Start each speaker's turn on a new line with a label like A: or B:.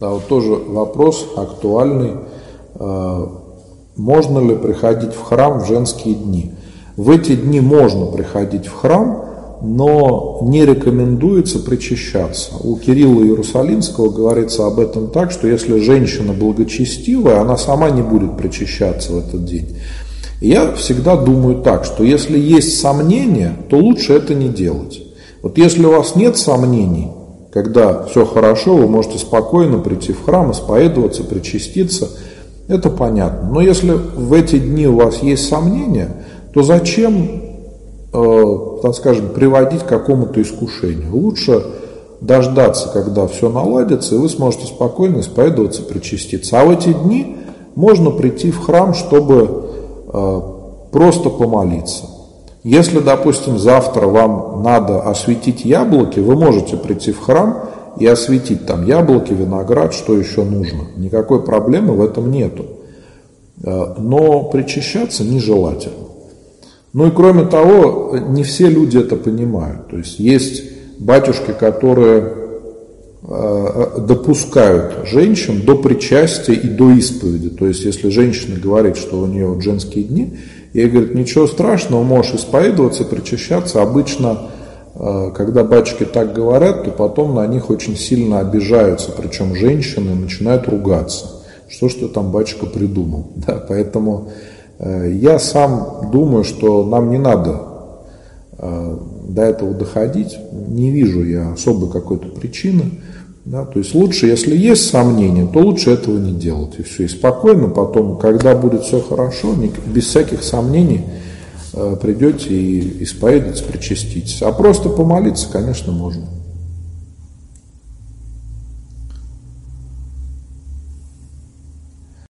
A: Да, вот тоже вопрос актуальный. Э, можно ли приходить в храм в женские дни? В эти дни можно приходить в храм, но не рекомендуется причащаться. У Кирилла Иерусалимского говорится об этом так, что если женщина благочестивая, она сама не будет причащаться в этот день. Я всегда думаю так, что если есть сомнения, то лучше это не делать. Вот если у вас нет сомнений, когда все хорошо, вы можете спокойно прийти в храм, исповедоваться, причаститься, это понятно. Но если в эти дни у вас есть сомнения, то зачем Э, так скажем, приводить к какому-то искушению. Лучше дождаться, когда все наладится, и вы сможете спокойно исповедоваться, причаститься. А в эти дни можно прийти в храм, чтобы э, просто помолиться. Если, допустим, завтра вам надо осветить яблоки, вы можете прийти в храм и осветить там яблоки, виноград, что еще нужно. Никакой проблемы в этом нету. Э, но причащаться нежелательно. Ну и кроме того, не все люди это понимают. То есть есть батюшки, которые допускают женщин до причастия и до исповеди. То есть, если женщина говорит, что у нее вот женские дни, ей говорят, ничего страшного, можешь исповедоваться, причащаться. Обычно, э, когда батюшки так говорят, то потом на них очень сильно обижаются, причем женщины начинают ругаться. Что ж ты там, батюшка, придумал? Да, поэтому Э, я сам думаю, что нам не надо э, до этого доходить. Не вижу я особой какой-то причины. Да, то есть лучше, если есть сомнения, то лучше этого не делать. И все. И спокойно потом, когда будет все хорошо, без всяких сомнений э, придете и исповедаться, причаститесь. А просто помолиться, конечно, можно.